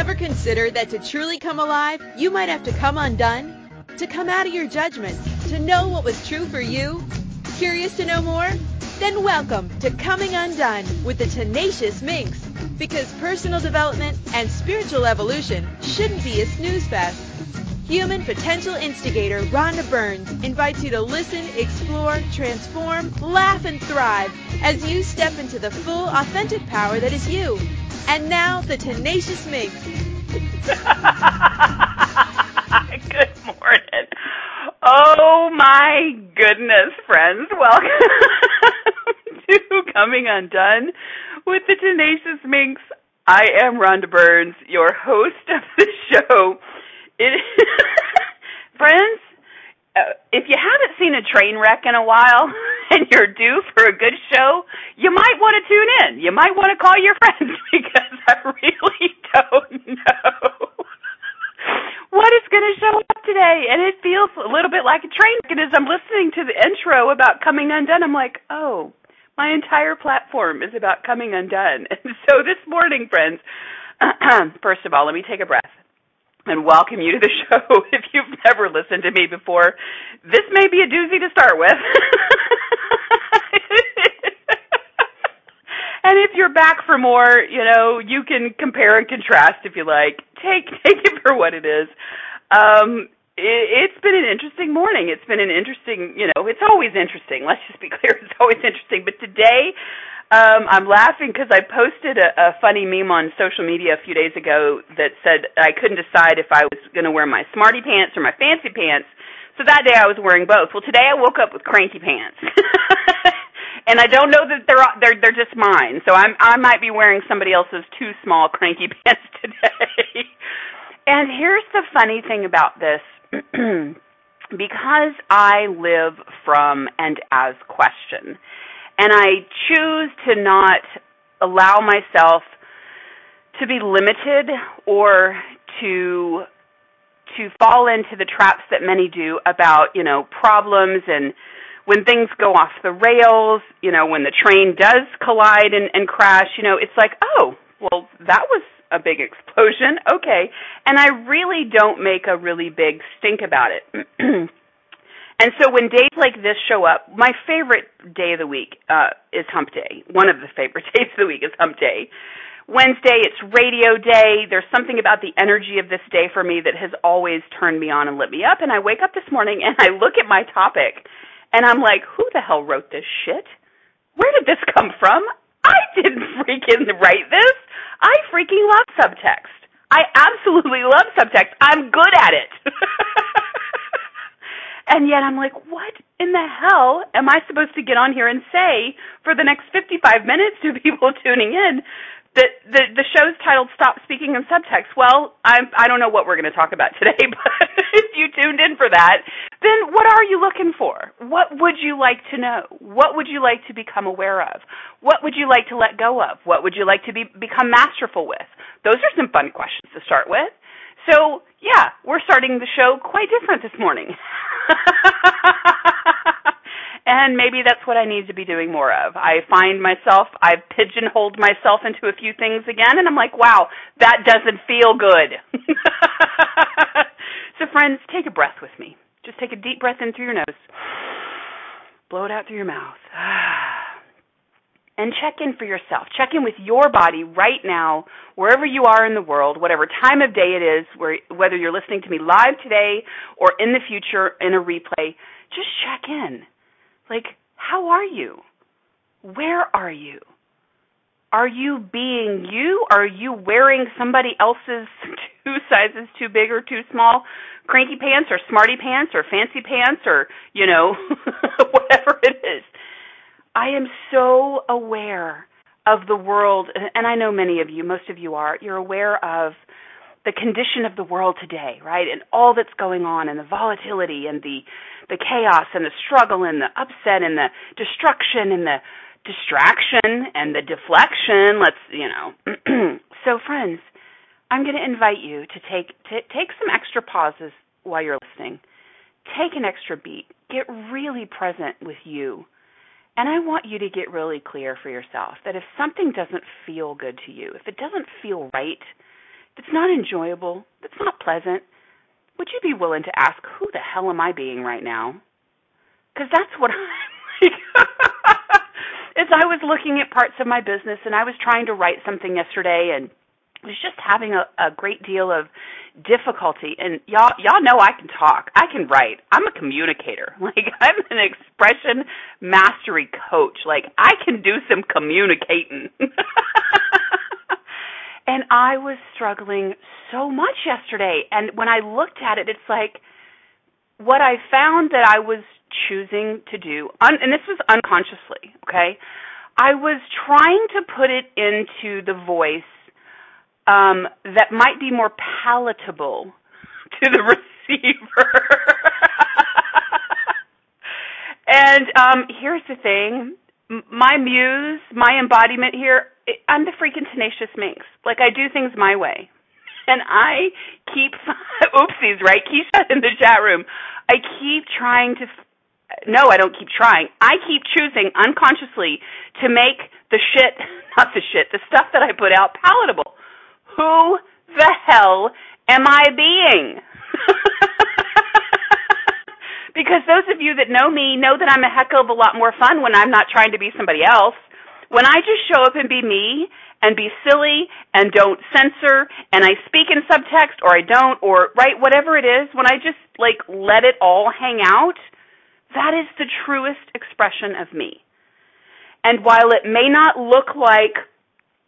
Ever consider that to truly come alive, you might have to come undone? To come out of your judgment, to know what was true for you? Curious to know more? Then welcome to Coming Undone with the Tenacious Minx. Because personal development and spiritual evolution shouldn't be a snooze fest. Human potential instigator Rhonda Burns invites you to listen, explore, transform, laugh, and thrive as you step into the full, authentic power that is you. And now, the Tenacious Minx. Good morning. Oh my goodness, friends. Welcome to Coming Undone with the Tenacious Minx. I am Rhonda Burns, your host of the show. Friends, uh, if you haven't seen a train wreck in a while and you're due for a good show, you might want to tune in. You might want to call your friends because I really don't know what is going to show up today. And it feels a little bit like a train wreck. And as I'm listening to the intro about coming undone, I'm like, oh, my entire platform is about coming undone. And so this morning, friends, first of all, let me take a breath and welcome you to the show. If you've never listened to me before, this may be a doozy to start with. and if you're back for more, you know, you can compare and contrast if you like. Take take it for what it is. Um it, it's been an interesting morning. It's been an interesting, you know, it's always interesting. Let's just be clear, it's always interesting. But today, um, I'm laughing because I posted a, a funny meme on social media a few days ago that said I couldn't decide if I was going to wear my smarty pants or my fancy pants. So that day I was wearing both. Well, today I woke up with cranky pants. and I don't know that they're they're they're just mine. So I'm I might be wearing somebody else's too small cranky pants today. and here's the funny thing about this because I live from and as question, and I choose to not allow myself to be limited or to to fall into the traps that many do about you know problems and when things go off the rails you know when the train does collide and, and crash you know it's like oh well that was a big explosion. Okay. And I really don't make a really big stink about it. and so when days like this show up, my favorite day of the week uh, is hump day. One of the favorite days of the week is hump day. Wednesday, it's radio day. There's something about the energy of this day for me that has always turned me on and lit me up. And I wake up this morning and I look at my topic and I'm like, who the hell wrote this shit? Where did this come from? I didn't freaking write this. I freaking love subtext. I absolutely love subtext. I'm good at it. and yet I'm like, what in the hell am I supposed to get on here and say for the next 55 minutes to people tuning in? That the the show's titled "Stop Speaking in Subtext." Well, I I don't know what we're going to talk about today, but if you tuned in for that, then what are you looking for? What would you like to know? What would you like to become aware of? What would you like to let go of? What would you like to be become masterful with? Those are some fun questions to start with. So, yeah, we're starting the show quite different this morning. and maybe that's what I need to be doing more of. I find myself, I've pigeonholed myself into a few things again, and I'm like, wow, that doesn't feel good. so, friends, take a breath with me. Just take a deep breath in through your nose, blow it out through your mouth, and check in for yourself. Check in with your body right now, wherever you are in the world, whatever time of day it is, where, whether you're listening to me live today or in the future in a replay. Just check in like, how are you? Where are you? Are you being you? Are you wearing somebody else's two sizes too big or too small cranky pants or smarty pants or fancy pants or, you know, whatever it is? I am so aware of the world, and I know many of you, most of you are, you're aware of the condition of the world today, right? And all that's going on and the volatility and the the chaos and the struggle and the upset and the destruction and the distraction and the deflection. Let's, you know. so friends, I'm going to invite you to take to take some extra pauses while you're listening. Take an extra beat. Get really present with you. And I want you to get really clear for yourself that if something doesn't feel good to you, if it doesn't feel right, if it's not enjoyable, if it's not pleasant, would you be willing to ask, who the hell am I being right now? Because that's what I'm like. As I was looking at parts of my business and I was trying to write something yesterday and was just having a, a great deal of difficulty and y'all y'all know I can talk. I can write. I'm a communicator. Like I'm an expression mastery coach. Like I can do some communicating. and I was struggling so much yesterday and when I looked at it it's like what I found that I was choosing to do un, and this was unconsciously, okay? I was trying to put it into the voice um, that might be more palatable to the receiver. and um, here's the thing my muse, my embodiment here, I'm the freaking tenacious minx. Like, I do things my way. And I keep, oopsies, right? Keisha in the chat room. I keep trying to, no, I don't keep trying. I keep choosing unconsciously to make the shit, not the shit, the stuff that I put out palatable. Who the hell am I being? because those of you that know me know that I'm a heck of a lot more fun when I'm not trying to be somebody else. When I just show up and be me and be silly and don't censor and I speak in subtext or I don't or right whatever it is, when I just like let it all hang out, that is the truest expression of me. And while it may not look like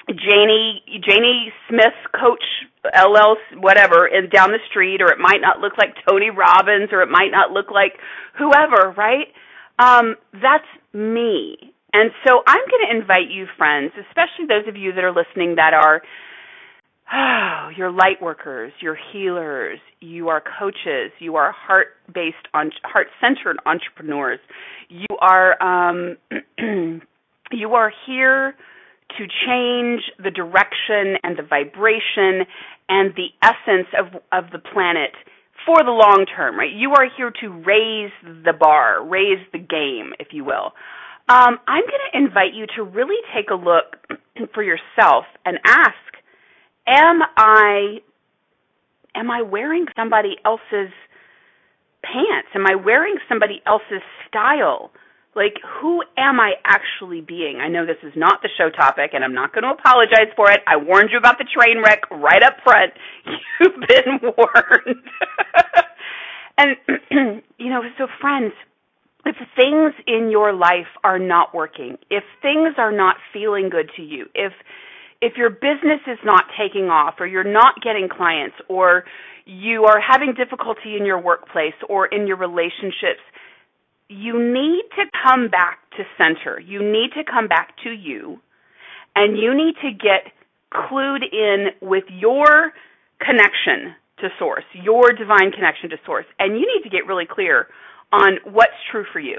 Janie Janie Smith coach LL whatever and down the street or it might not look like Tony Robbins or it might not look like whoever, right? Um that's me. And so I'm going to invite you friends, especially those of you that are listening that are oh, you're light workers, you're healers, you are coaches, you are heart-based on heart-centered entrepreneurs. You are um you are here to change the direction and the vibration and the essence of of the planet for the long term, right? You are here to raise the bar, raise the game, if you will. Um, I'm going to invite you to really take a look for yourself and ask, am I am I wearing somebody else's pants? Am I wearing somebody else's style? Like, who am I actually being? I know this is not the show topic, and I'm not going to apologize for it. I warned you about the train wreck right up front. You've been warned. and, you know, so friends, if things in your life are not working, if things are not feeling good to you, if if your business is not taking off or you're not getting clients or you are having difficulty in your workplace or in your relationships, you need to come back to center. You need to come back to you and you need to get clued in with your connection to source, your divine connection to source. And you need to get really clear on what's true for you,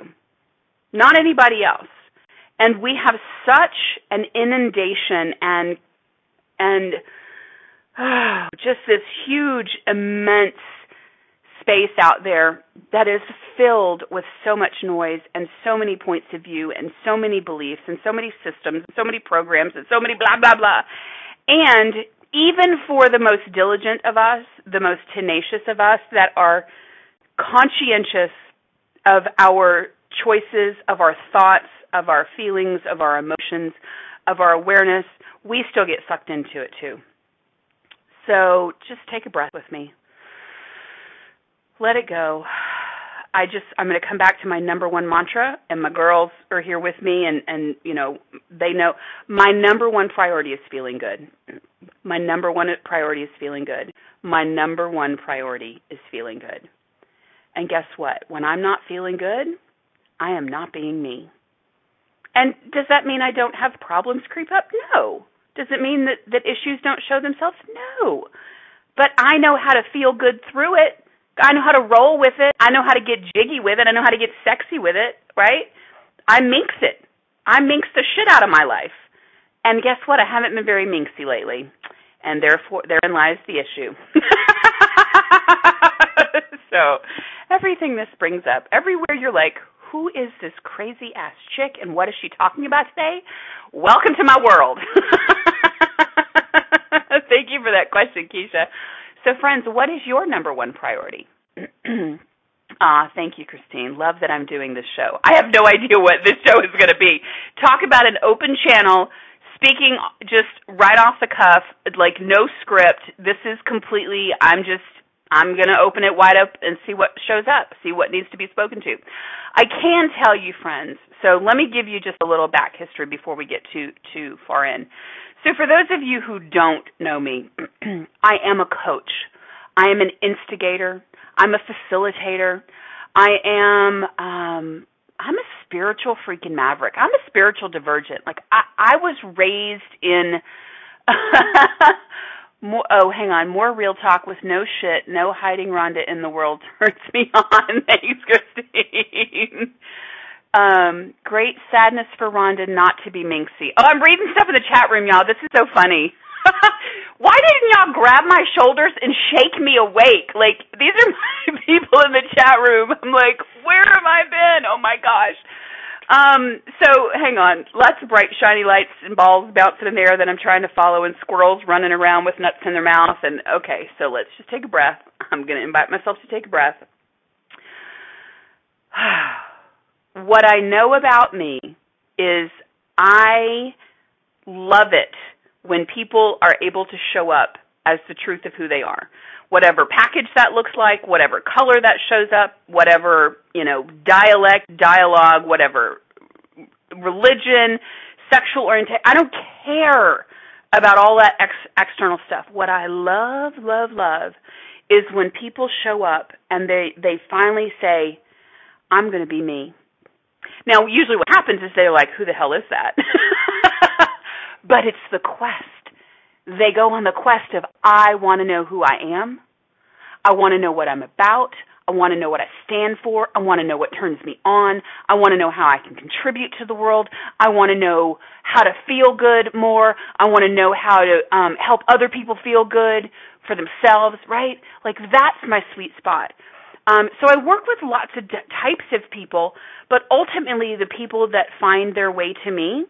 not anybody else. And we have such an inundation and and oh, just this huge, immense space out there that is filled with so much noise and so many points of view and so many beliefs and so many systems and so many programs and so many blah blah blah. And even for the most diligent of us, the most tenacious of us that are conscientious of our choices, of our thoughts, of our feelings, of our emotions, of our awareness, we still get sucked into it too. So just take a breath with me let it go. I just I'm going to come back to my number one mantra and my girls are here with me and and you know they know my number one priority is feeling good. My number one priority is feeling good. My number one priority is feeling good. And guess what? When I'm not feeling good, I am not being me. And does that mean I don't have problems creep up? No. Does it mean that that issues don't show themselves? No. But I know how to feel good through it I know how to roll with it. I know how to get jiggy with it. I know how to get sexy with it, right? I minx it. I minx the shit out of my life. And guess what? I haven't been very minxy lately. And therefore, therein lies the issue. so, everything this brings up, everywhere you're like, who is this crazy ass chick and what is she talking about today? Welcome to my world. Thank you for that question, Keisha. So, friends, what is your number one priority? Ah, thank you, Christine. Love that I'm doing this show. I have no idea what this show is going to be. Talk about an open channel, speaking just right off the cuff, like no script. This is completely, I'm just, I'm going to open it wide up and see what shows up, see what needs to be spoken to. I can tell you, friends, so let me give you just a little back history before we get too, too far in. So for those of you who don't know me, I am a coach. I am an instigator. I'm a facilitator. I am um I'm a spiritual freaking maverick. I'm a spiritual divergent. Like I I was raised in more, oh, hang on. More real talk with no shit, no hiding Rhonda in the world turns me on. Thanks, Christine. Um, great sadness for Rhonda not to be Minxie. Oh, I'm reading stuff in the chat room, y'all. This is so funny. Why didn't y'all grab my shoulders and shake me awake? Like these are my people in the chat room. I'm like, where have I been? Oh my gosh. Um, so hang on. Lots of bright shiny lights and balls bouncing in the air that I'm trying to follow and squirrels running around with nuts in their mouth and okay, so let's just take a breath. I'm gonna invite myself to take a breath. what I know about me is I love it when people are able to show up as the truth of who they are. Whatever package that looks like, whatever color that shows up, whatever, you know, dialect, dialogue, whatever religion, sexual orientation, I don't care about all that ex- external stuff. What I love, love, love is when people show up and they they finally say, "I'm going to be me." Now, usually what happens is they're like, "Who the hell is that?" but it's the quest. They go on the quest of, I want to know who I am. I want to know what I'm about. I want to know what I stand for. I want to know what turns me on. I want to know how I can contribute to the world. I want to know how to feel good more. I want to know how to um, help other people feel good for themselves, right? Like that's my sweet spot. Um, so I work with lots of d- types of people, but ultimately the people that find their way to me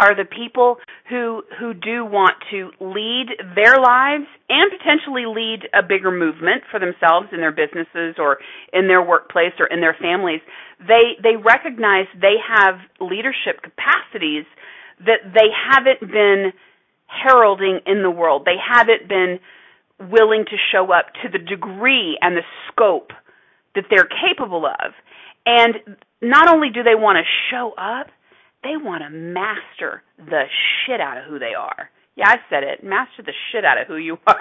are the people who who do want to lead their lives and potentially lead a bigger movement for themselves in their businesses or in their workplace or in their families. They they recognize they have leadership capacities that they haven't been heralding in the world. They haven't been willing to show up to the degree and the scope that they're capable of and not only do they want to show up they want to master the shit out of who they are. Yeah, I said it. Master the shit out of who you are.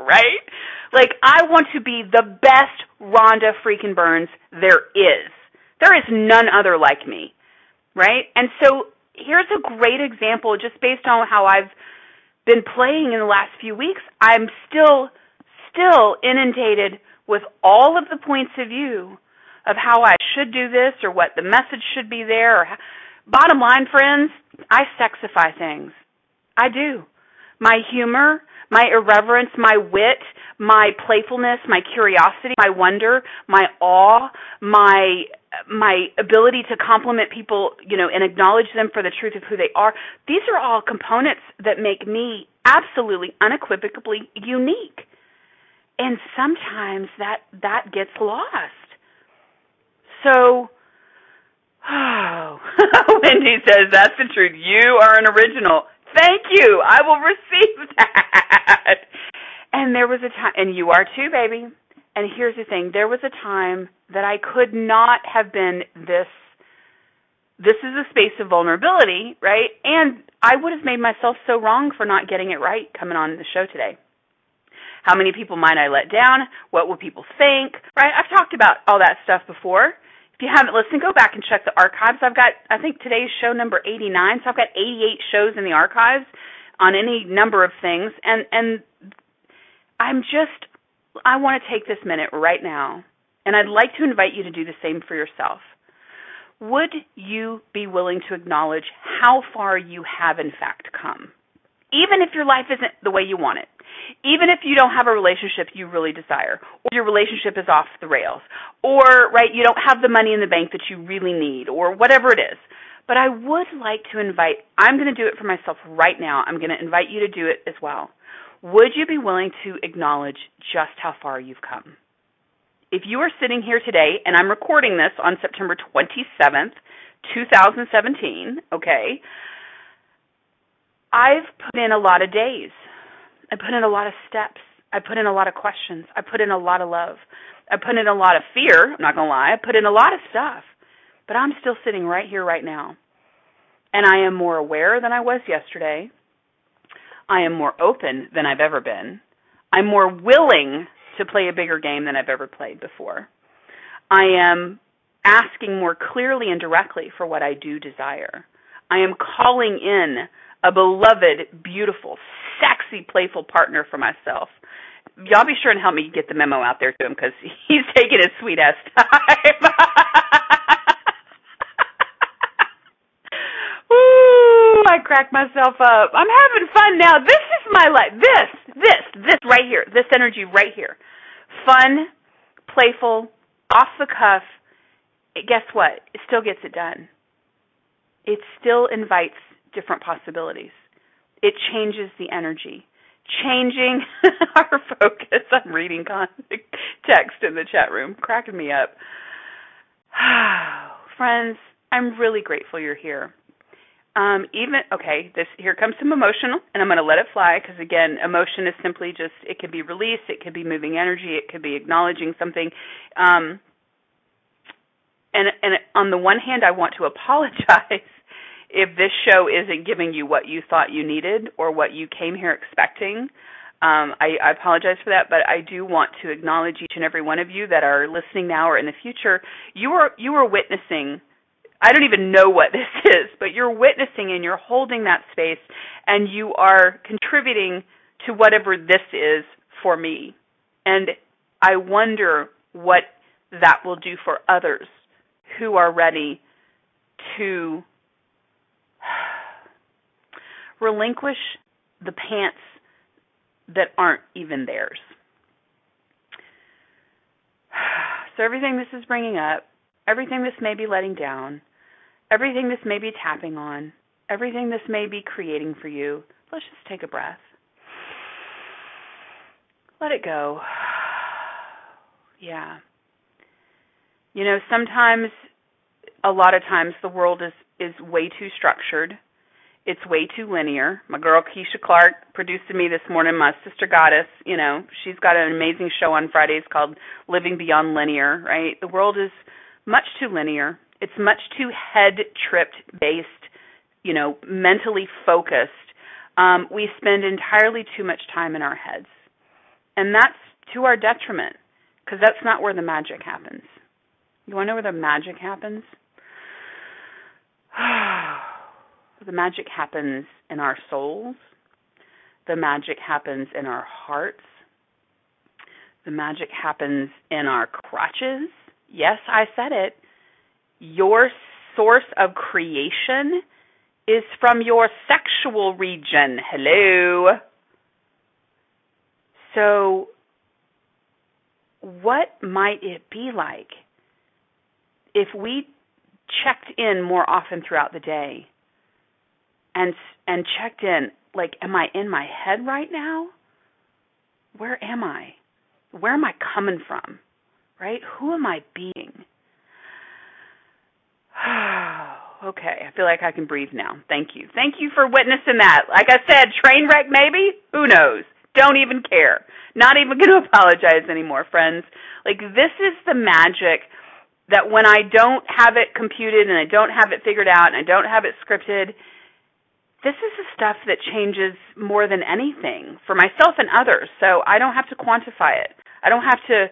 right? Like, I want to be the best Rhonda freaking Burns there is. There is none other like me. Right? And so, here's a great example just based on how I've been playing in the last few weeks. I'm still, still inundated with all of the points of view of how I should do this or what the message should be there. Or bottom line, friends, I sexify things. I do. My humor, my irreverence, my wit, my playfulness, my curiosity, my wonder, my awe, my my ability to compliment people, you know, and acknowledge them for the truth of who they are. These are all components that make me absolutely unequivocally unique. And sometimes that that gets lost. So, oh, Wendy says that's the truth. You are an original. Thank you. I will receive that. And there was a time, and you are too, baby. And here's the thing: there was a time that I could not have been this. This is a space of vulnerability, right? And I would have made myself so wrong for not getting it right coming on the show today. How many people might I let down? What will people think? Right? I've talked about all that stuff before. If you haven't listened, go back and check the archives. I've got, I think today's show number 89, so I've got 88 shows in the archives on any number of things. And, and I'm just, I want to take this minute right now, and I'd like to invite you to do the same for yourself. Would you be willing to acknowledge how far you have in fact come? Even if your life isn't the way you want it even if you don't have a relationship you really desire, or your relationship is off the rails, or right, you don't have the money in the bank that you really need, or whatever it is. But I would like to invite, I'm going to do it for myself right now. I'm going to invite you to do it as well. Would you be willing to acknowledge just how far you've come? If you are sitting here today, and I'm recording this on September 27th, 2017, okay, I've put in a lot of days. I put in a lot of steps. I put in a lot of questions. I put in a lot of love. I put in a lot of fear, I'm not going to lie. I put in a lot of stuff. But I'm still sitting right here, right now. And I am more aware than I was yesterday. I am more open than I've ever been. I'm more willing to play a bigger game than I've ever played before. I am asking more clearly and directly for what I do desire. I am calling in a beloved, beautiful, sexy, playful partner for myself. Y'all be sure and help me get the memo out there to him because he's taking his sweet ass time. Ooh, I crack myself up. I'm having fun now. This is my life. This, this, this right here. This energy right here. Fun, playful, off the cuff. Guess what? It still gets it done. It still invites different possibilities. It changes the energy. Changing our focus. I'm reading text in the chat room, cracking me up. Friends, I'm really grateful you're here. Um, even okay, this here comes some emotional, and I'm going to let it fly because again, emotion is simply just it can be release, it could be moving energy, it could be acknowledging something. Um, and and on the one hand, I want to apologize if this show isn't giving you what you thought you needed or what you came here expecting. Um, I, I apologize for that, but I do want to acknowledge each and every one of you that are listening now or in the future. You are you are witnessing I don't even know what this is, but you're witnessing and you're holding that space and you are contributing to whatever this is for me. And I wonder what that will do for others who are ready to relinquish the pants that aren't even theirs. So, everything this is bringing up, everything this may be letting down, everything this may be tapping on, everything this may be creating for you, let's just take a breath. Let it go. Yeah. You know, sometimes, a lot of times, the world is is way too structured. It's way too linear. My girl Keisha Clark produced to me this morning, my sister goddess, you know, she's got an amazing show on Fridays called Living Beyond Linear, right? The world is much too linear. It's much too head tripped based, you know, mentally focused. Um, we spend entirely too much time in our heads. And that's to our detriment because that's not where the magic happens. You want to know where the magic happens? the magic happens in our souls. The magic happens in our hearts. The magic happens in our crotches. Yes, I said it your source of creation is from your sexual region. Hello. So, what might it be like if we checked in more often throughout the day and and checked in like am I in my head right now? Where am I? Where am I coming from? Right? Who am I being? okay, I feel like I can breathe now. Thank you. Thank you for witnessing that. Like I said, train wreck maybe? Who knows? Don't even care. Not even going to apologize anymore, friends. Like this is the magic that when I don't have it computed and I don't have it figured out and I don't have it scripted, this is the stuff that changes more than anything for myself and others. So I don't have to quantify it. I don't have to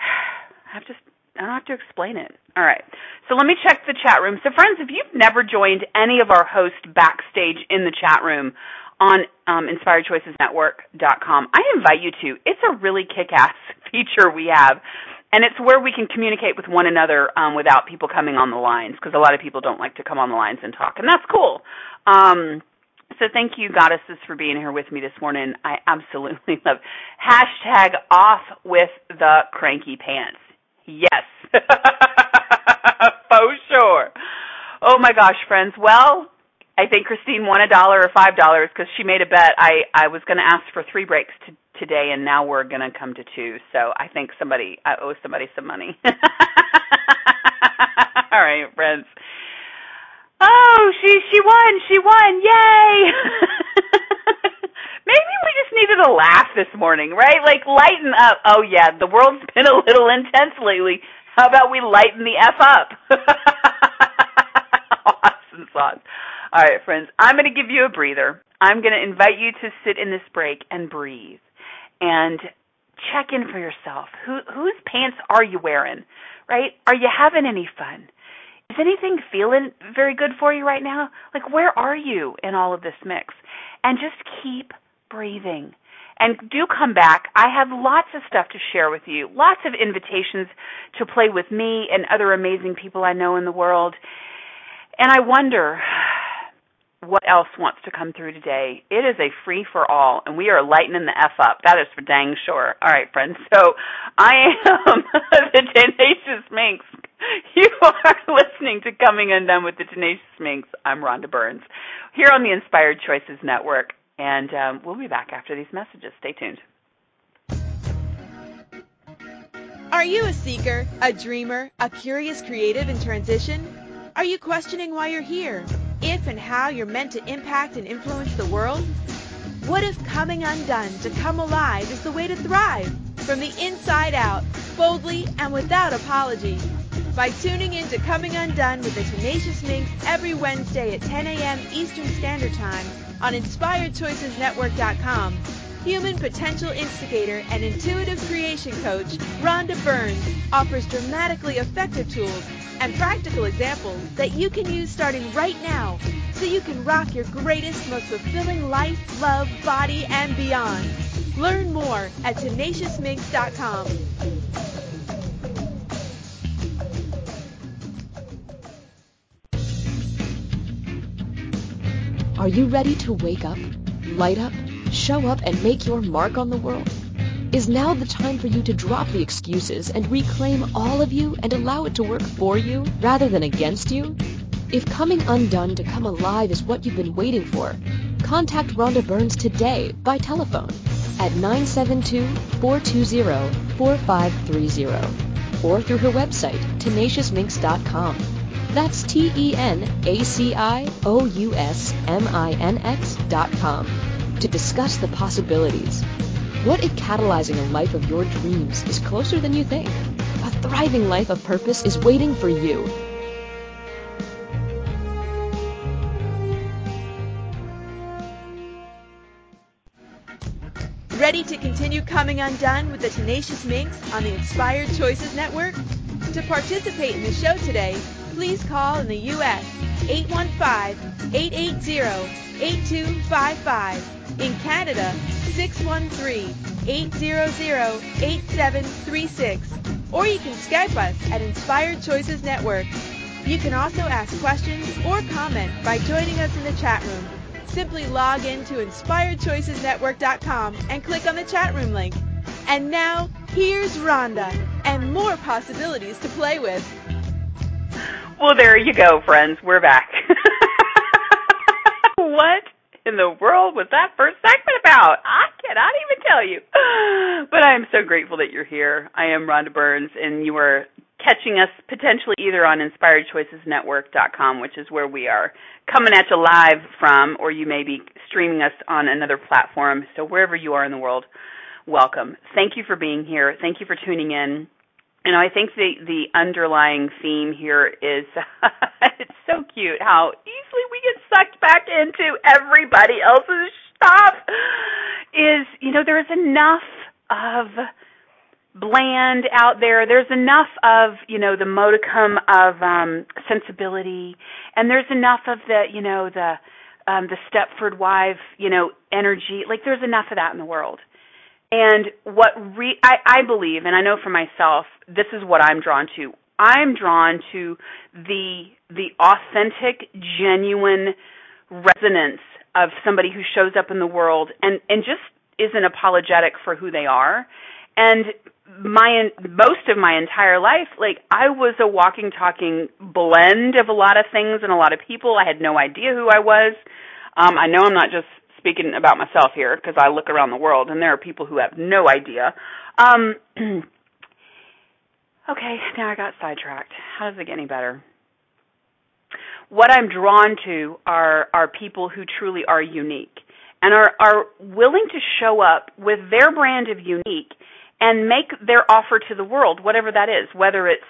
I have to I don't have to explain it. All right. So let me check the chat room. So friends, if you've never joined any of our hosts backstage in the chat room on um, InspiredChoicesNetwork.com, I invite you to. It's a really kick-ass feature we have. And it's where we can communicate with one another um, without people coming on the lines, because a lot of people don't like to come on the lines and talk, and that's cool. Um, so thank you, goddesses, for being here with me this morning. I absolutely love hashtag off with the cranky pants. Yes. For sure. Oh my gosh, friends. Well, I think Christine won a dollar or five dollars because she made a bet. I I was going to ask for three breaks to, today, and now we're going to come to two. So I think somebody I owe somebody some money. All right, friends. Oh, she she won. She won. Yay! Maybe we just needed a laugh this morning, right? Like lighten up. Oh yeah, the world's been a little intense lately. How about we lighten the F up? awesome sauce. All right, friends, I'm going to give you a breather. I'm going to invite you to sit in this break and breathe and check in for yourself. Who whose pants are you wearing? Right? Are you having any fun? Is anything feeling very good for you right now? Like where are you in all of this mix? And just keep breathing. And do come back. I have lots of stuff to share with you, lots of invitations to play with me and other amazing people I know in the world. And I wonder what else wants to come through today. It is a free for all, and we are lightening the F up. That is for dang sure. All right, friends. So I am the Tenacious Minx. You are listening to Coming Undone with the Tenacious Minx. I'm Rhonda Burns here on the Inspired Choices Network. And um, we'll be back after these messages. Stay tuned. Are you a seeker, a dreamer, a curious creative in transition? Are you questioning why you're here? If and how you're meant to impact and influence the world? What if coming undone to come alive is the way to thrive? From the inside out, boldly and without apology. By tuning in to Coming Undone with the Tenacious Minx every Wednesday at 10 a.m. Eastern Standard Time on InspiredChoicesNetwork.com, human potential instigator and intuitive creation coach Rhonda Burns offers dramatically effective tools and practical examples that you can use starting right now so you can rock your greatest, most fulfilling life, love, body, and beyond. Learn more at tenaciousminx.com. Are you ready to wake up, light up, show up, and make your mark on the world? Is now the time for you to drop the excuses and reclaim all of you and allow it to work for you rather than against you? If coming undone to come alive is what you've been waiting for, contact Rhonda Burns today by telephone at 972-420-4530 or through her website, tenaciousminx.com. That's T-E-N-A-C-I-O-U-S-M-I-N-X dot com to discuss the possibilities. What if catalyzing a life of your dreams is closer than you think? A thriving life of purpose is waiting for you. Ready to continue coming undone with the Tenacious Minx on the Inspired Choices Network? To participate in the show today, please call in the U.S. 815-880-8255. In Canada, 613-800-8736. Or you can Skype us at Inspired Choices Network. You can also ask questions or comment by joining us in the chat room. Simply log in to inspiredchoicesnetwork.com and click on the chat room link. And now, here's Rhonda and more possibilities to play with. Well, there you go, friends. We're back. what in the world was that first segment about? I cannot even tell you. But I am so grateful that you're here. I am Rhonda Burns, and you are catching us potentially either on InspiredChoicesNetwork.com, which is where we are coming at you live from, or you may be streaming us on another platform. So wherever you are in the world, welcome. Thank you for being here. Thank you for tuning in. You know, I think the the underlying theme here is it's so cute how easily we get sucked back into everybody else's stuff. Is you know there's enough of bland out there. There's enough of you know the modicum of um sensibility, and there's enough of the you know the um the Stepford wife you know energy. Like there's enough of that in the world. And what re- I, I believe, and I know for myself, this is what I'm drawn to. I'm drawn to the the authentic, genuine resonance of somebody who shows up in the world and and just isn't apologetic for who they are. And my most of my entire life like i was a walking talking blend of a lot of things and a lot of people i had no idea who i was um i know i'm not just speaking about myself here because i look around the world and there are people who have no idea. Um okay now i got sidetracked. How does it get any better? What i'm drawn to are are people who truly are unique and are are willing to show up with their brand of unique and make their offer to the world, whatever that is, whether it's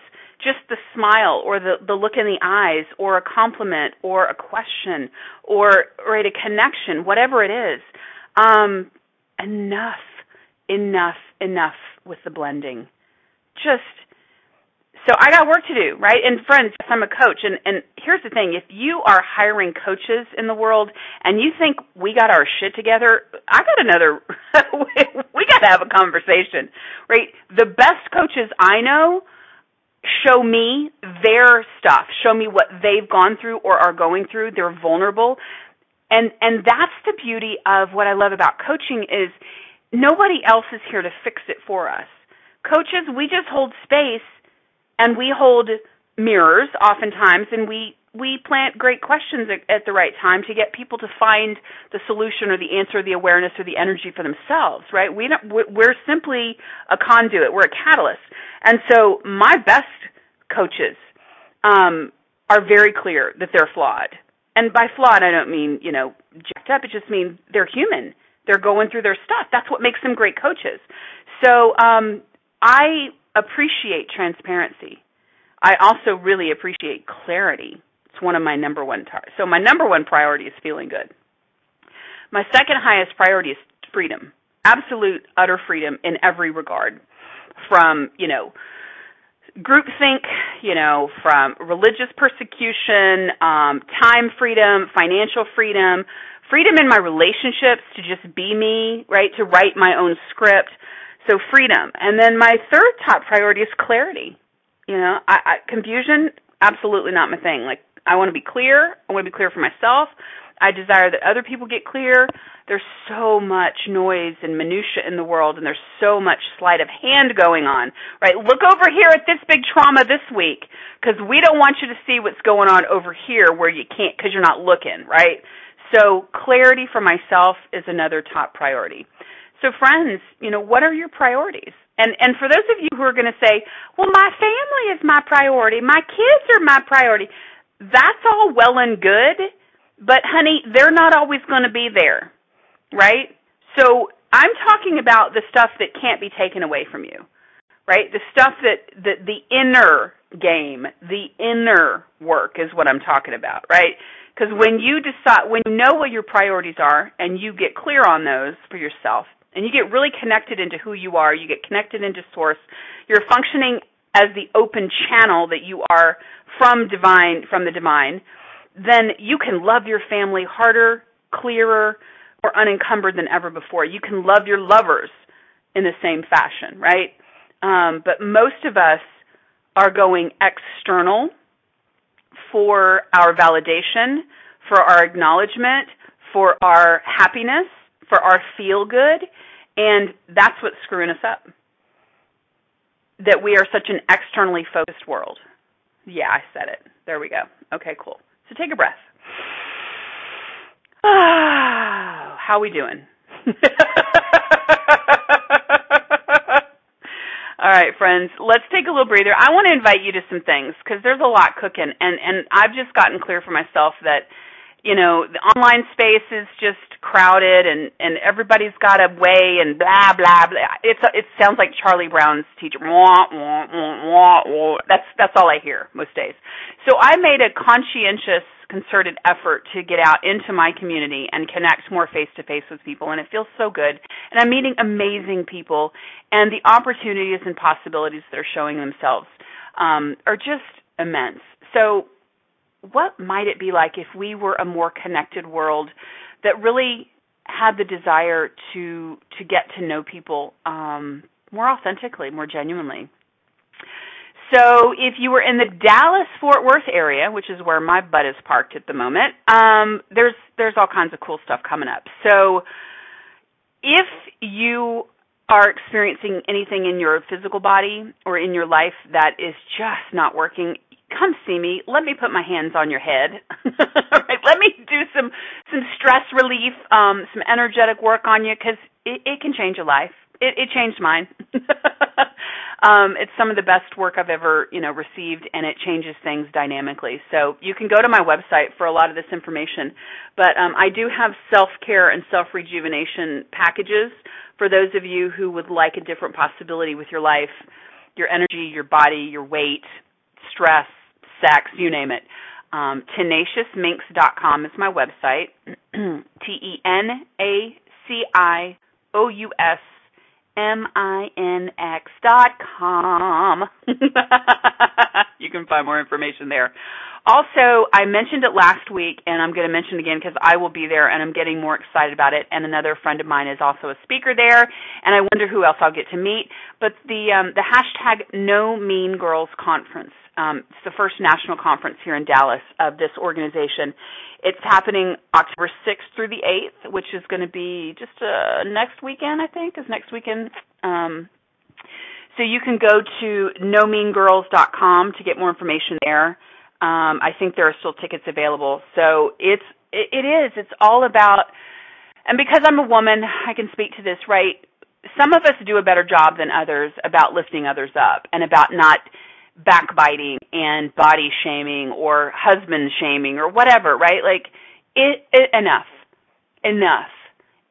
just the smile or the, the look in the eyes or a compliment or a question or right a connection, whatever it is. Um, enough, enough, enough with the blending. Just so I got work to do, right? And friends, I'm a coach, and and here's the thing: if you are hiring coaches in the world, and you think we got our shit together, I got another. we got to have a conversation, right? The best coaches I know show me their stuff, show me what they've gone through or are going through. They're vulnerable, and and that's the beauty of what I love about coaching is nobody else is here to fix it for us. Coaches, we just hold space and we hold mirrors oftentimes and we we plant great questions at, at, the right time to get people to find the solution or the answer, or the awareness or the energy for themselves, right? We don't, we're simply a conduit. We're a catalyst. And so my best coaches um, are very clear that they're flawed. And by flawed, I don't mean you know jacked up. It just means they're human. They're going through their stuff. That's what makes them great coaches. So um, I appreciate transparency. I also really appreciate clarity. It's one of my number one tar- so my number one priority is feeling good. My second highest priority is freedom. Absolute utter freedom in every regard. From, you know, groupthink, you know, from religious persecution, um, time freedom, financial freedom, freedom in my relationships to just be me, right? To write my own script, so freedom. And then my third top priority is clarity. You know, I, I confusion absolutely not my thing. Like I want to be clear. I want to be clear for myself. I desire that other people get clear. There's so much noise and minutia in the world, and there's so much sleight of hand going on. Right? Look over here at this big trauma this week, because we don't want you to see what's going on over here where you can't, because you're not looking. Right? So clarity for myself is another top priority. So friends, you know, what are your priorities? And and for those of you who are going to say, "Well, my family is my priority. My kids are my priority." That's all well and good, but honey, they're not always going to be there. Right? So, I'm talking about the stuff that can't be taken away from you. Right? The stuff that the the inner game, the inner work is what I'm talking about, right? Because when you decide, when you know what your priorities are and you get clear on those for yourself, and you get really connected into who you are, you get connected into source, you're functioning as the open channel that you are from divine from the divine, then you can love your family harder, clearer, or unencumbered than ever before. You can love your lovers in the same fashion, right? Um, but most of us are going external for our validation, for our acknowledgement, for our happiness, for our feel good, and that's what's screwing us up. That we are such an externally focused world. Yeah, I said it. There we go. Okay, cool. So take a breath. Ah, how we doing? All right, friends, let's take a little breather. I want to invite you to some things because there's a lot cooking, and and I've just gotten clear for myself that you know, the online space is just crowded and and everybody's got a way and blah blah blah. It's it sounds like Charlie Brown's teacher. Wah, wah, wah, wah. That's that's all I hear most days. So I made a conscientious concerted effort to get out into my community and connect more face to face with people and it feels so good. And I'm meeting amazing people and the opportunities and possibilities that are showing themselves um, are just immense. So what might it be like if we were a more connected world that really had the desire to to get to know people um, more authentically, more genuinely. So if you were in the Dallas Fort Worth area, which is where my butt is parked at the moment, um, there's there's all kinds of cool stuff coming up. So if you are experiencing anything in your physical body or in your life that is just not working, come see me. Let me put my hands on your head. right? Let me do some some stress relief, um, some energetic work on you because it, it can change your life. It, it changed mine. um, it's some of the best work I've ever you know received, and it changes things dynamically. So you can go to my website for a lot of this information. But um, I do have self care and self rejuvenation packages for those of you who would like a different possibility with your life, your energy, your body, your weight, stress, sex, you name it. Um, tenaciousminx.com is my website. T E N A C I O U S M I N X dot com. you can find more information there. Also, I mentioned it last week, and I'm going to mention it again because I will be there, and I'm getting more excited about it. And another friend of mine is also a speaker there, and I wonder who else I'll get to meet. But the um, the hashtag No Mean Girls Conference. Um, it's the first national conference here in Dallas of this organization. It's happening October 6th through the 8th, which is going to be just uh, next weekend, I think, is next weekend. Um, so you can go to nomeangirls.com to get more information there. Um, I think there are still tickets available. So it's it, it is. It's all about, and because I'm a woman, I can speak to this. Right? Some of us do a better job than others about lifting others up and about not backbiting and body shaming or husband shaming or whatever, right? Like it, it enough. Enough.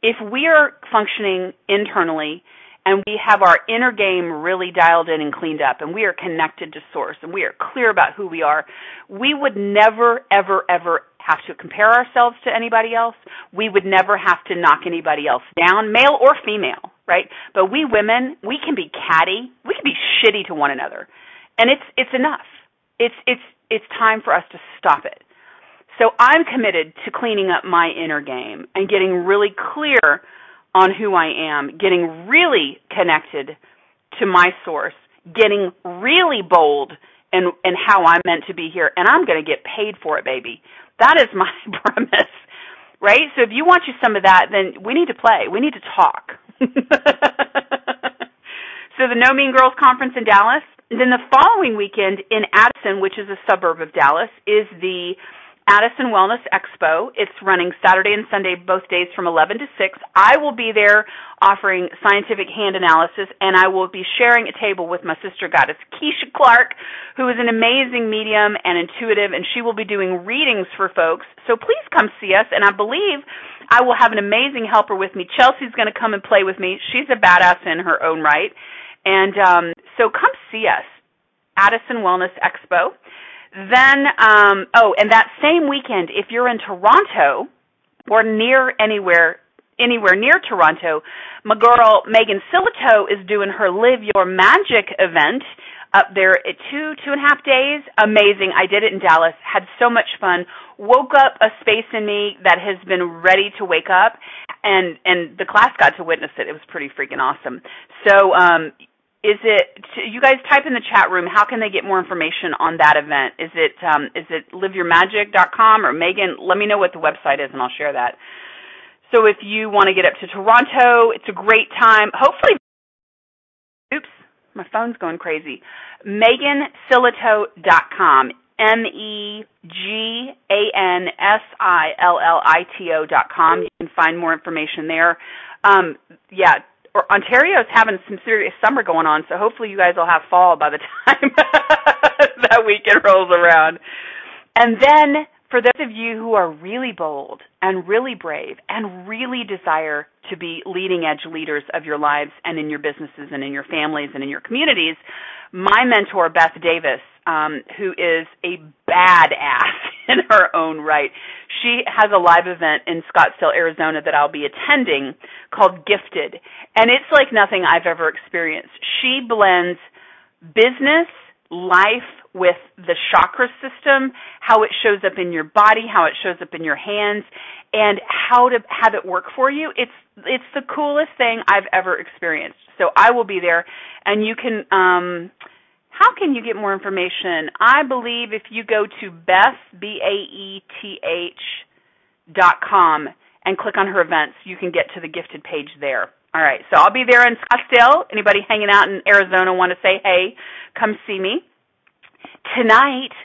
If we are functioning internally and we have our inner game really dialed in and cleaned up and we are connected to source and we are clear about who we are, we would never, ever, ever have to compare ourselves to anybody else. We would never have to knock anybody else down, male or female, right? But we women, we can be catty. We can be shitty to one another and it's it's enough. It's it's it's time for us to stop it. So I'm committed to cleaning up my inner game and getting really clear on who I am, getting really connected to my source, getting really bold and and how I'm meant to be here, and I'm going to get paid for it, baby. That is my premise, right? So if you want you some of that, then we need to play. We need to talk. so the No Mean Girls conference in Dallas, then the following weekend in Addison, which is a suburb of Dallas, is the Addison Wellness Expo. It's running Saturday and Sunday, both days from 11 to 6. I will be there offering scientific hand analysis, and I will be sharing a table with my sister goddess, Keisha Clark, who is an amazing medium and intuitive, and she will be doing readings for folks. So please come see us, and I believe I will have an amazing helper with me. Chelsea's going to come and play with me. She's a badass in her own right. And um, so come see us, Addison Wellness Expo. Then, um, oh, and that same weekend, if you're in Toronto or near anywhere, anywhere near Toronto, my girl Megan Sillito is doing her Live Your Magic event up there at two, two and a half days. Amazing. I did it in Dallas. Had so much fun. Woke up a space in me that has been ready to wake up and and the class got to witness it. It was pretty freaking awesome. So um is it you guys type in the chat room how can they get more information on that event is it um, is it liveyourmagic.com or megan let me know what the website is and i'll share that so if you want to get up to toronto it's a great time hopefully oops my phone's going crazy megansillito.com M E G A N S I L L I T O dot com. You can find more information there. Um, yeah, or Ontario's having some serious summer going on, so hopefully you guys will have fall by the time that weekend rolls around. And then for those of you who are really bold and really brave and really desire to be leading edge leaders of your lives and in your businesses and in your families and in your communities, my mentor, Baeth Davis, um, who is a badass in her own right. She has a live event in Scottsdale, Arizona that I'll be attending called Gifted. And it's like nothing I've ever experienced. She blends business, life with the chakra system, how it shows up in your body, how it shows up in your hands, and how to have it work for you. It's it's the coolest thing I've ever experienced. So I will be there and you can um how can you get more information? I believe if you go to Baeth, B A E T H dot com and click on her events, you can get to the gifted page there. All right, so I'll be there in Scottsdale. Anybody hanging out in Arizona want to say hey, come see me. Tonight,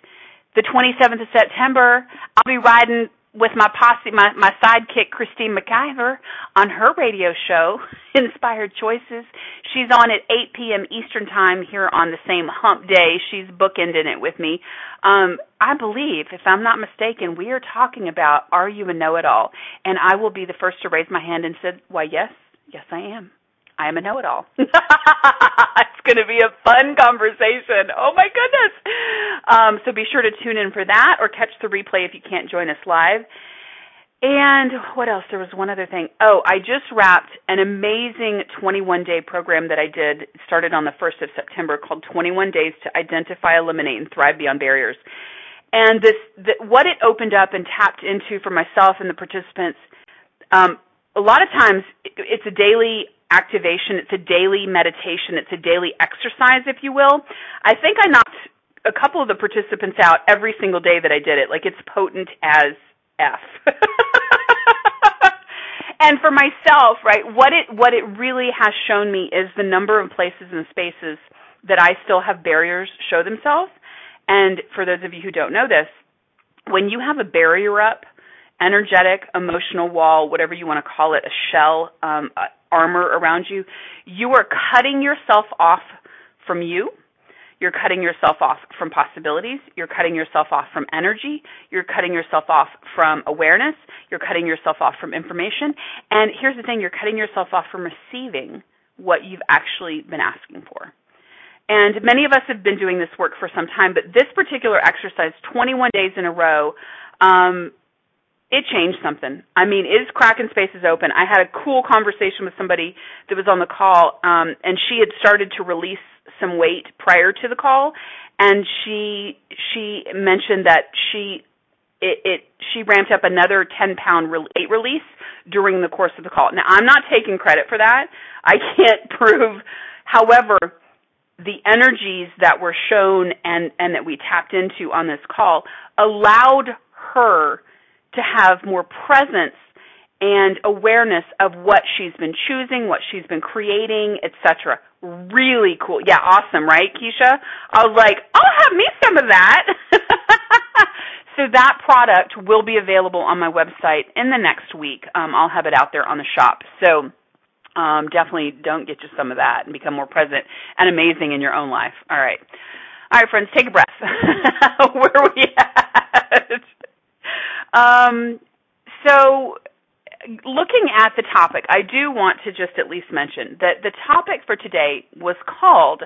the 27th of September, I'll be riding with my posse, my, my sidekick, Christine McIver, on her radio show, Inspired Choices. She's on at 8 p.m. Eastern Time here on the same hump day. She's bookending it with me. Um, I believe, if I'm not mistaken, we are talking about Are You a Know It All? And I will be the first to raise my hand and say, Why, yes, yes, I am. I am a know it all. it's going to be a fun conversation. Oh my goodness. Um, so be sure to tune in for that or catch the replay if you can't join us live. And what else? There was one other thing. Oh, I just wrapped an amazing 21 day program that I did, started on the 1st of September called 21 Days to Identify, Eliminate, and Thrive Beyond Barriers. And this, the, what it opened up and tapped into for myself and the participants, um, a lot of times it's a daily activation. It's a daily meditation. It's a daily exercise, if you will. I think I knocked a couple of the participants out every single day that I did it. Like it's potent as F. and for myself, right, what it what it really has shown me is the number of places and spaces that I still have barriers show themselves. And for those of you who don't know this, when you have a barrier up, energetic, emotional wall, whatever you want to call it, a shell, um, armor around you, you are cutting yourself off from you. You're cutting yourself off from possibilities. You're cutting yourself off from energy. You're cutting yourself off from awareness. You're cutting yourself off from information. And here's the thing you're cutting yourself off from receiving what you've actually been asking for. And many of us have been doing this work for some time, but this particular exercise, 21 days in a row, um, it changed something. I mean, is cracking spaces open? I had a cool conversation with somebody that was on the call, um, and she had started to release some weight prior to the call, and she she mentioned that she it, it she ramped up another 10 pound weight release during the course of the call. Now, I'm not taking credit for that. I can't prove. However, the energies that were shown and and that we tapped into on this call allowed her to have more presence and awareness of what she's been choosing, what she's been creating, etc. Really cool. Yeah, awesome, right, Keisha? I was like, I'll have me some of that. so that product will be available on my website in the next week. Um, I'll have it out there on the shop. So um, definitely don't get you some of that and become more present and amazing in your own life. All right. All right, friends, take a breath. Where we? Um, so, looking at the topic, I do want to just at least mention that the topic for today was called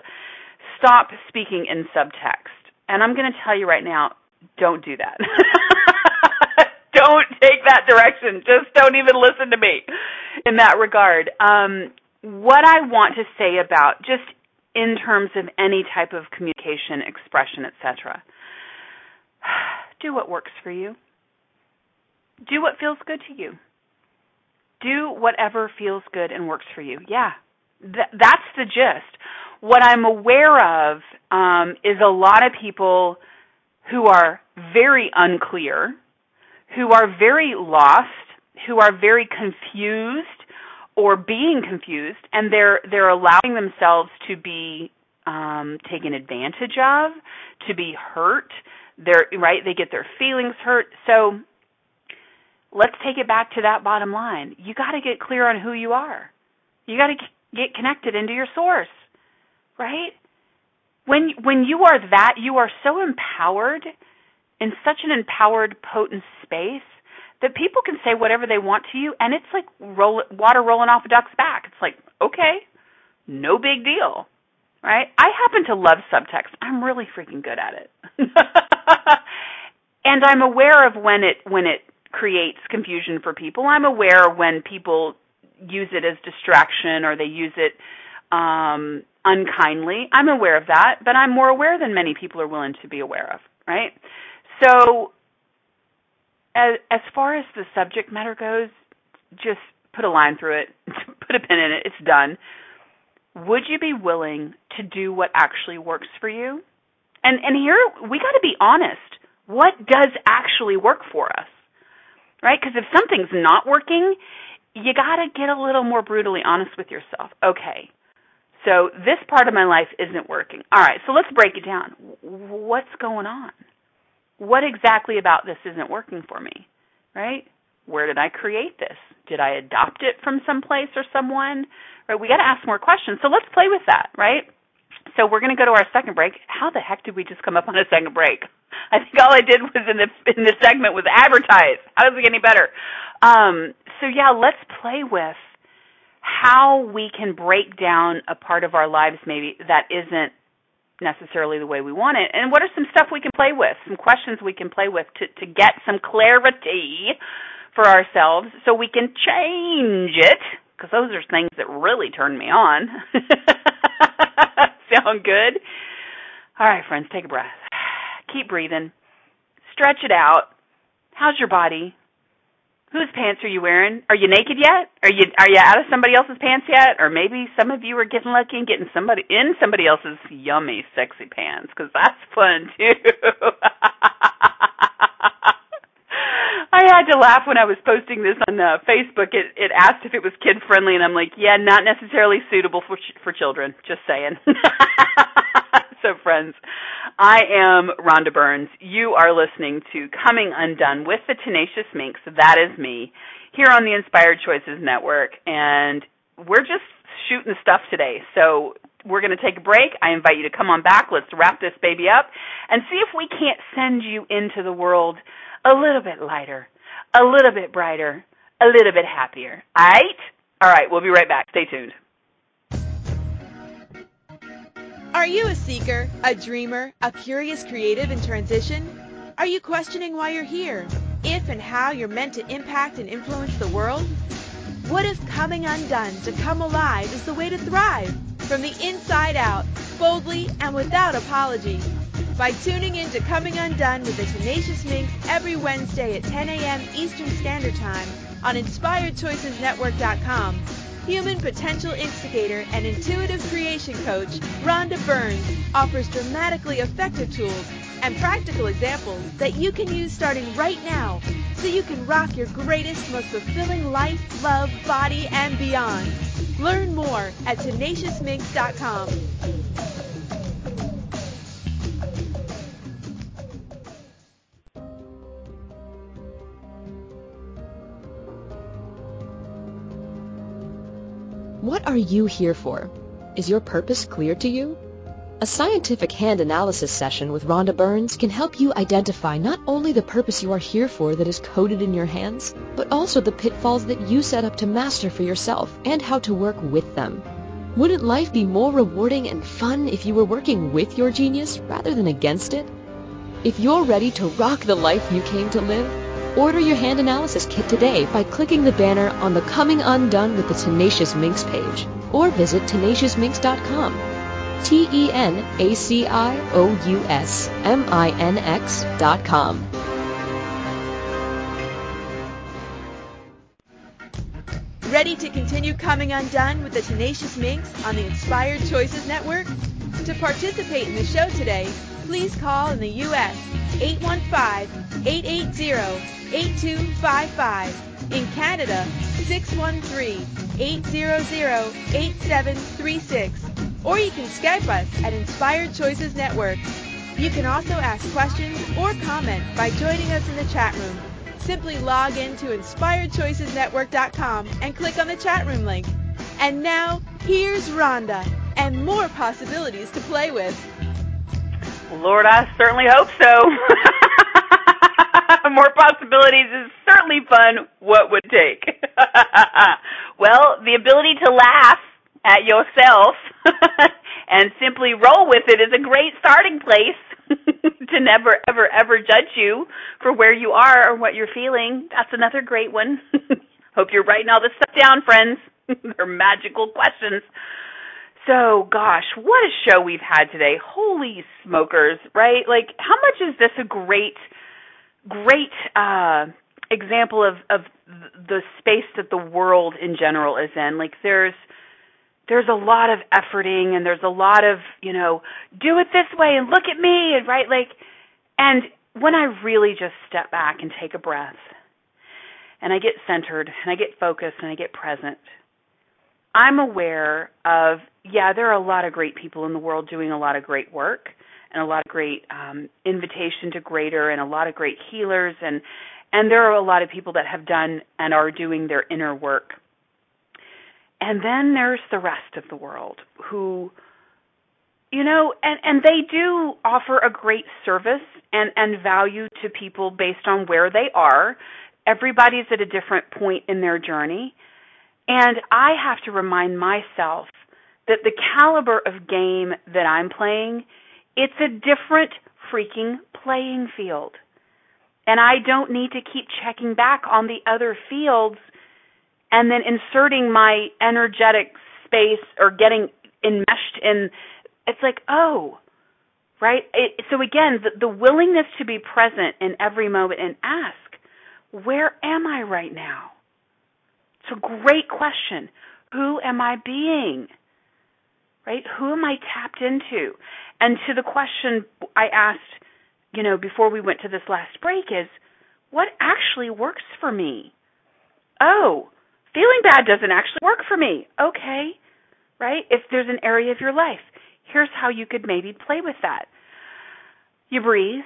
Stop Speaking in Subtext. And I'm going to tell you right now, don't do that. don't take that direction. Just don't even listen to me in that regard. Um, what I want to say about just in terms of any type of communication, expression, etc. Do what works for you do what feels good to you. Do whatever feels good and works for you. Yeah, th- that's the gist. What I'm aware of um, is a lot of people who are very unclear, who are very lost, who are very confused or being confused, and they're they're allowing themselves to be um, taken advantage of, to be hurt. They're right. They get their feelings hurt. So let's take it back to that bottom line. You got to get clear on who you are. You got to get connected into your source, right? When when you are that, you are so empowered in such an empowered, potent space that people can say whatever they want to you, and it's like roll, water rolling off a duck's back. It's like, okay, no big deal, right? I happen to love subtext. I'm really freaking good at it, and I'm aware of when it when it creates confusion for people. I'm aware when people use it as distraction or they use it um, unkindly. I'm aware of that, but I'm more aware than many people are willing to be aware of, right? So, as, as far as the subject matter goes, just put a line through it, put a pin in it, it's done. Would you be willing to do what actually works for you? And and here we got to be honest. What does actually work for us? Right? Because if something's not working, you got to get a little more brutally honest with yourself. Okay. So this part of my life isn't working. All right, so let's break it down. What's going on? What exactly about this isn't working for me? Right? Where did I create this? Did I adopt it from someplace or someone? Right? We got to ask more questions. So let's play with that, right? So we're going to go to our second break. How the heck did we just come up on a second break? I think all I did was in the in the segment was advertise. How does it get any better? Um, so yeah, let's play with how we can break down a part of our lives maybe that isn't necessarily the way we want it and what are some stuff we can play with some questions we can play with to to get some clarity for ourselves so we can change it because those are things that really turn me on sound good all right friends take a breath keep breathing stretch it out how's your body Whose pants are you wearing? Are you naked yet? Are you are you out of somebody else's pants yet? Or maybe some of you are getting lucky and getting somebody in somebody else's yummy, sexy pants because that's fun too. I had to laugh when I was posting this on uh, Facebook. It it asked if it was kid friendly, and I'm like, yeah, not necessarily suitable for ch- for children. Just saying. so, friends, I am Rhonda Burns. You are listening to Coming Undone with the Tenacious Minx. That is me here on the Inspired Choices Network, and we're just shooting stuff today. So we're going to take a break. I invite you to come on back. Let's wrap this baby up and see if we can't send you into the world a little bit lighter, a little bit brighter, a little bit happier. All right? All right, we'll be right back. Stay tuned. Are you a seeker, a dreamer, a curious creative in transition? Are you questioning why you're here? If and how you're meant to impact and influence the world? What if coming undone to come alive is the way to thrive? From the inside out, boldly and without apology. By tuning in to Coming Undone with the Tenacious Minx every Wednesday at 10 a.m. Eastern Standard Time on InspiredChoicesNetwork.com human potential instigator and intuitive creation coach, Rhonda Burns offers dramatically effective tools and practical examples that you can use starting right now so you can rock your greatest, most fulfilling life, love, body, and beyond. Learn more at tenaciousminx.com. What are you here for? Is your purpose clear to you? A scientific hand analysis session with Rhonda Burns can help you identify not only the purpose you are here for that is coded in your hands, but also the pitfalls that you set up to master for yourself and how to work with them. Wouldn't life be more rewarding and fun if you were working with your genius rather than against it? If you're ready to rock the life you came to live, Order your hand analysis kit today by clicking the banner on the Coming Undone with the Tenacious Minx page or visit tenaciousminx.com. T E N A C I O U S M I N X dot com. Ready to continue coming undone with the Tenacious Minx on the Inspired Choices Network? To participate in the show today, please call in the U.S. 815-880-8255. In Canada, 613-800-8736. Or you can Skype us at Inspired Choices Network. You can also ask questions or comment by joining us in the chat room. Simply log in to inspiredchoicesnetwork.com and click on the chat room link. And now, here's Rhonda and more possibilities to play with. Lord, I certainly hope so. More possibilities is certainly fun. What would take? well, the ability to laugh at yourself and simply roll with it is a great starting place to never, ever, ever judge you for where you are or what you're feeling. That's another great one. Hope you're writing all this stuff down, friends. They're magical questions. So, gosh, what a show we've had today. Holy smokers, right? Like, how much is this a great, great uh, example of, of the space that the world in general is in? Like, there's, there's a lot of efforting and there's a lot of, you know, do it this way and look at me and right like and when I really just step back and take a breath and I get centered and I get focused and I get present, I'm aware of, yeah, there are a lot of great people in the world doing a lot of great work and a lot of great um, invitation to greater and a lot of great healers and and there are a lot of people that have done and are doing their inner work. And then there's the rest of the world who you know and and they do offer a great service and and value to people based on where they are everybody's at a different point in their journey and i have to remind myself that the caliber of game that i'm playing it's a different freaking playing field and i don't need to keep checking back on the other fields and then inserting my energetic space or getting enmeshed in it's like, oh, right? It, so again, the, the willingness to be present in every moment and ask, where am I right now? It's a great question. Who am I being? Right? Who am I tapped into? And to the question I asked, you know, before we went to this last break is, what actually works for me? Oh, feeling bad doesn't actually work for me. Okay. Right? If there's an area of your life here's how you could maybe play with that. You breathe.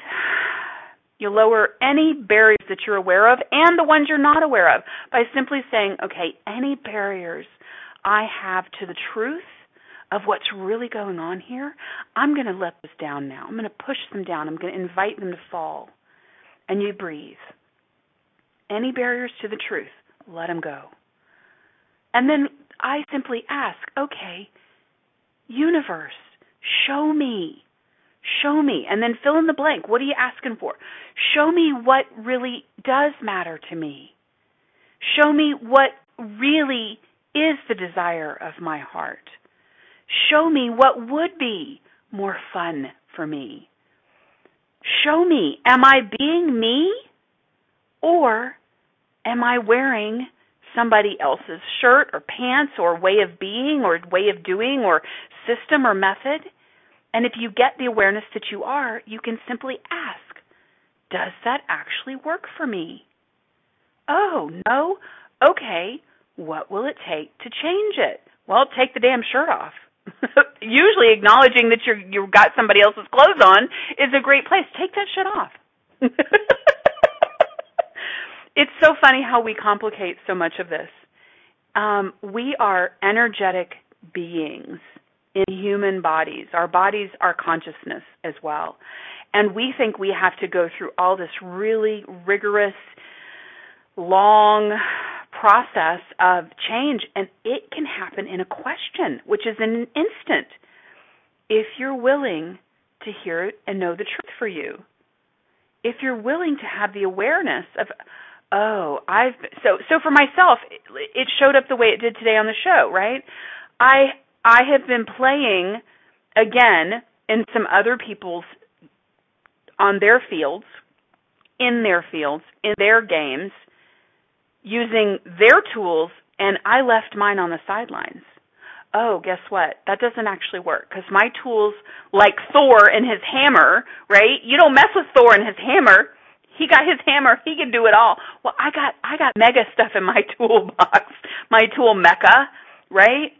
You lower any barriers that you're aware of and the ones you're not aware of by simply saying, okay, any barriers I have to the truth of what's really going on here, I'm going to let this down now. I'm going to push them down. I'm going to invite them to fall. And you breathe. Any barriers to the truth, let them go. And then I simply ask, okay, universe, Show me. Show me. And then fill in the blank. What are you asking for? Show me what really does matter to me. Show me what really is the desire of my heart. Show me what would be more fun for me. Show me, am I being me? Or am I wearing somebody else's shirt or pants or way of being or way of doing or system or method. And if you get the awareness that you are, you can simply ask, does that actually work for me? Oh, no? Okay, what will it take to change it? Well, take the damn shirt off. Usually acknowledging that you're you've got somebody else's clothes on is a great place. Take that shit off. it's so funny how we complicate so much of this. Um, we are energetic beings in human bodies. Our bodies are consciousness as well. And we think we have to go through all this really rigorous, long process of change, and it can happen in a question, which is in an instant, if you're willing to hear it and know the truth for you. If you're willing to have the awareness of, Oh, I've so so for myself, it showed up the way it did today on the show, right? I I have been playing again in some other people's on their fields, in their fields, in their games, using their tools, and I left mine on the sidelines. Oh, guess what? That doesn't actually work because my tools, like Thor and his hammer, right? You don't mess with Thor and his hammer he got his hammer. He can do it all. Well, I got I got mega stuff in my toolbox, my tool mecca, right?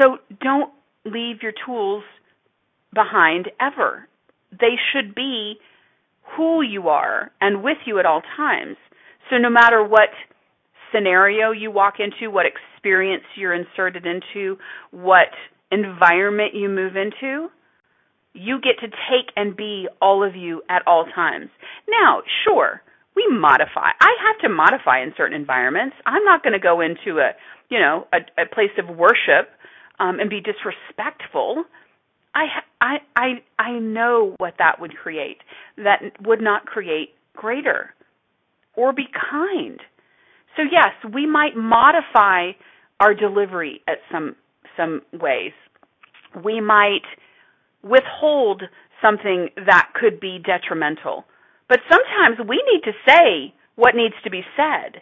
So don't leave your tools behind ever. They should be who you are and with you at all times. So no matter what scenario you walk into, what experience you're inserted into, what environment you move into, you get to take and be all of you at all times. Now, sure, we modify. I have to modify in certain environments. I'm not going to go into a, you know, a, a place of worship um, and be disrespectful. I, I, I, I know what that would create. That would not create greater or be kind. So yes, we might modify our delivery at some some ways. We might withhold something that could be detrimental. But sometimes we need to say what needs to be said.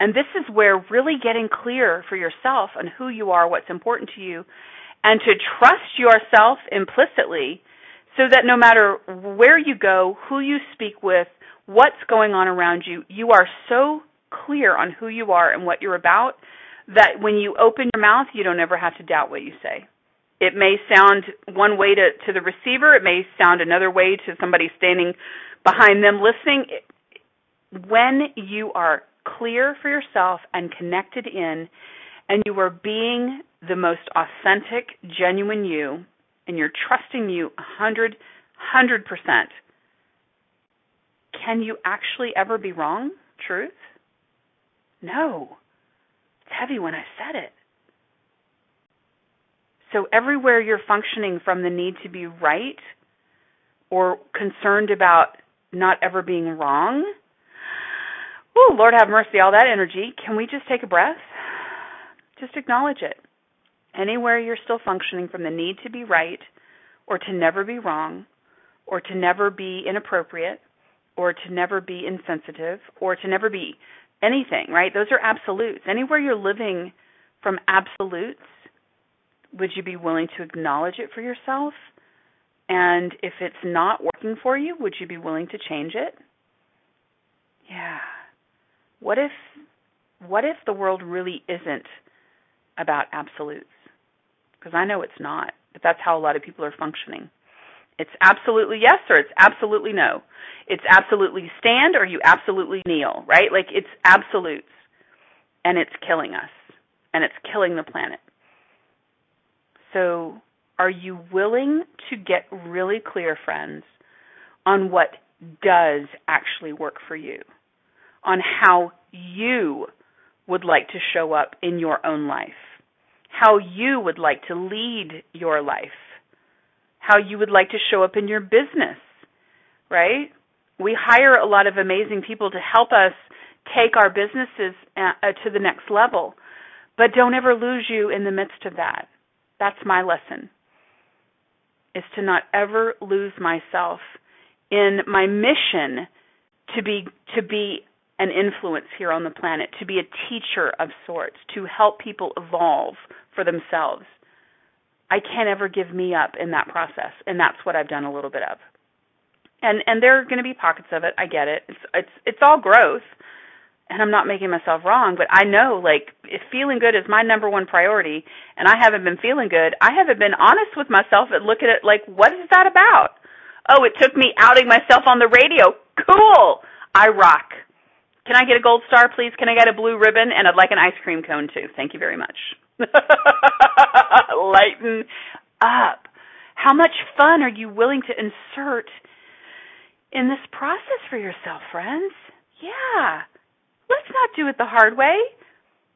And this is where really getting clear for yourself on who you are, what's important to you, and to trust yourself implicitly so that no matter where you go, who you speak with, what's going on around you, you are so clear on who you are and what you're about that when you open your mouth, you don't ever have to doubt what you say. It may sound one way to, to the receiver, it may sound another way to somebody standing behind them listening. When you are clear for yourself and connected in, and you are being the most authentic, genuine you, and you're trusting you a hundred, hundred percent, can you actually ever be wrong? Truth? No. It's heavy when I said it. So everywhere you're functioning from the need to be right or concerned about not ever being wrong, Lord have mercy, all that energy, can we just take a breath? Just acknowledge it. Anywhere you're still functioning from the need to be right or to never be wrong or to never be inappropriate or to never be insensitive or to never be anything, right? Those are absolutes. Anywhere you're living from absolutes, would you be willing to acknowledge it for yourself? And if it's not working for you, would you be willing to change it? Yeah. What if what if the world really isn't about absolutes? Because I know it's not, but that's how a lot of people are functioning. It's absolutely yes or it's absolutely no. It's absolutely stand or you absolutely kneel, right? Like it's absolutes. And it's killing us. And it's killing the planet. So, are you willing to get really clear, friends, on what does actually work for you? On how you would like to show up in your own life? How you would like to lead your life? how you would like to show up in your business, right? We hire a lot of amazing people to help us take our businesses uh, uh, to the next level, but don't ever lose you in the midst of that. That's my lesson. Is to not ever lose myself in my mission to be to be an influence here on the planet, to be a teacher of sorts, to help people evolve for themselves. I can't ever give me up in that process, and that's what I've done a little bit of. And and there are going to be pockets of it. I get it. It's it's it's all growth, and I'm not making myself wrong. But I know, like, if feeling good is my number one priority, and I haven't been feeling good, I haven't been honest with myself and look at it like, what is that about? Oh, it took me outing myself on the radio. Cool. I rock. Can I get a gold star, please? Can I get a blue ribbon? And I'd like an ice cream cone too. Thank you very much. Lighten up. How much fun are you willing to insert in this process for yourself, friends? Yeah. Let's not do it the hard way.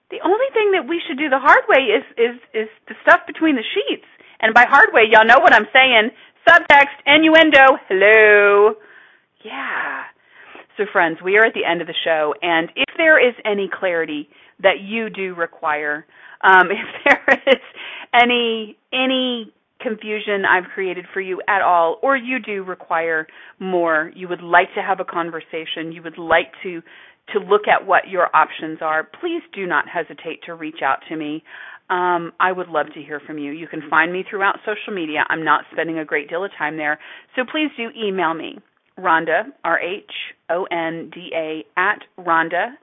The only thing that we should do the hard way is is is the stuff between the sheets. And by hard way, y'all know what I'm saying. Subtext, innuendo, hello. Yeah. So friends, we are at the end of the show and if there is any clarity that you do require, um, if there is any any confusion I've created for you at all, or you do require more, you would like to have a conversation, you would like to to look at what your options are, please do not hesitate to reach out to me. Um, I would love to hear from you. You can find me throughout social media. I'm not spending a great deal of time there, so please do email me, Rhonda R H O N D A at Rhonda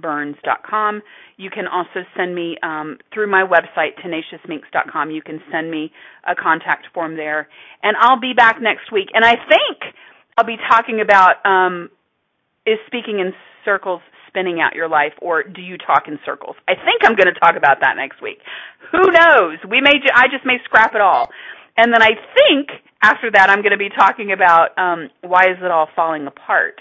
burns.com. You can also send me um, through my website, tenaciousminx.com. You can send me a contact form there. And I'll be back next week. And I think I'll be talking about um, is speaking in circles spinning out your life or do you talk in circles? I think I'm going to talk about that next week. Who knows? We may ju- I just may scrap it all. And then I think after that I'm going to be talking about um, why is it all falling apart?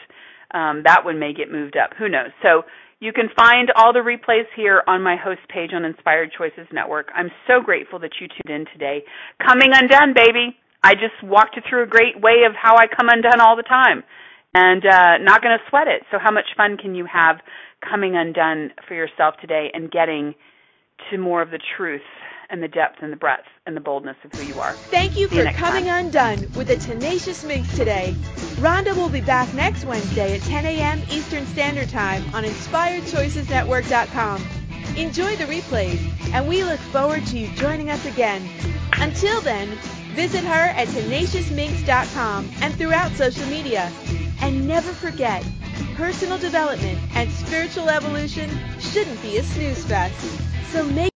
um, that one may get moved up. Who knows? So you can find all the replays here on my host page on Inspired Choices Network. I'm so grateful that you tuned in today. Coming undone, baby. I just walked you through a great way of how I come undone all the time. And uh, not going to sweat it. So how much fun can you have coming undone for yourself today and getting to more of the truth and the depth and the breadth and the boldness of who you are. Thank you See for you coming time. undone with the Tenacious Minx today. Rhonda will be back next Wednesday at 10 a.m. Eastern Standard Time on InspiredChoicesNetwork.com. Enjoy the replays, and we look forward to you joining us again. Until then, visit her at tenaciousminx.com and throughout social media. And never forget, personal development, and spiritual evolution shouldn't be a snooze fest. So make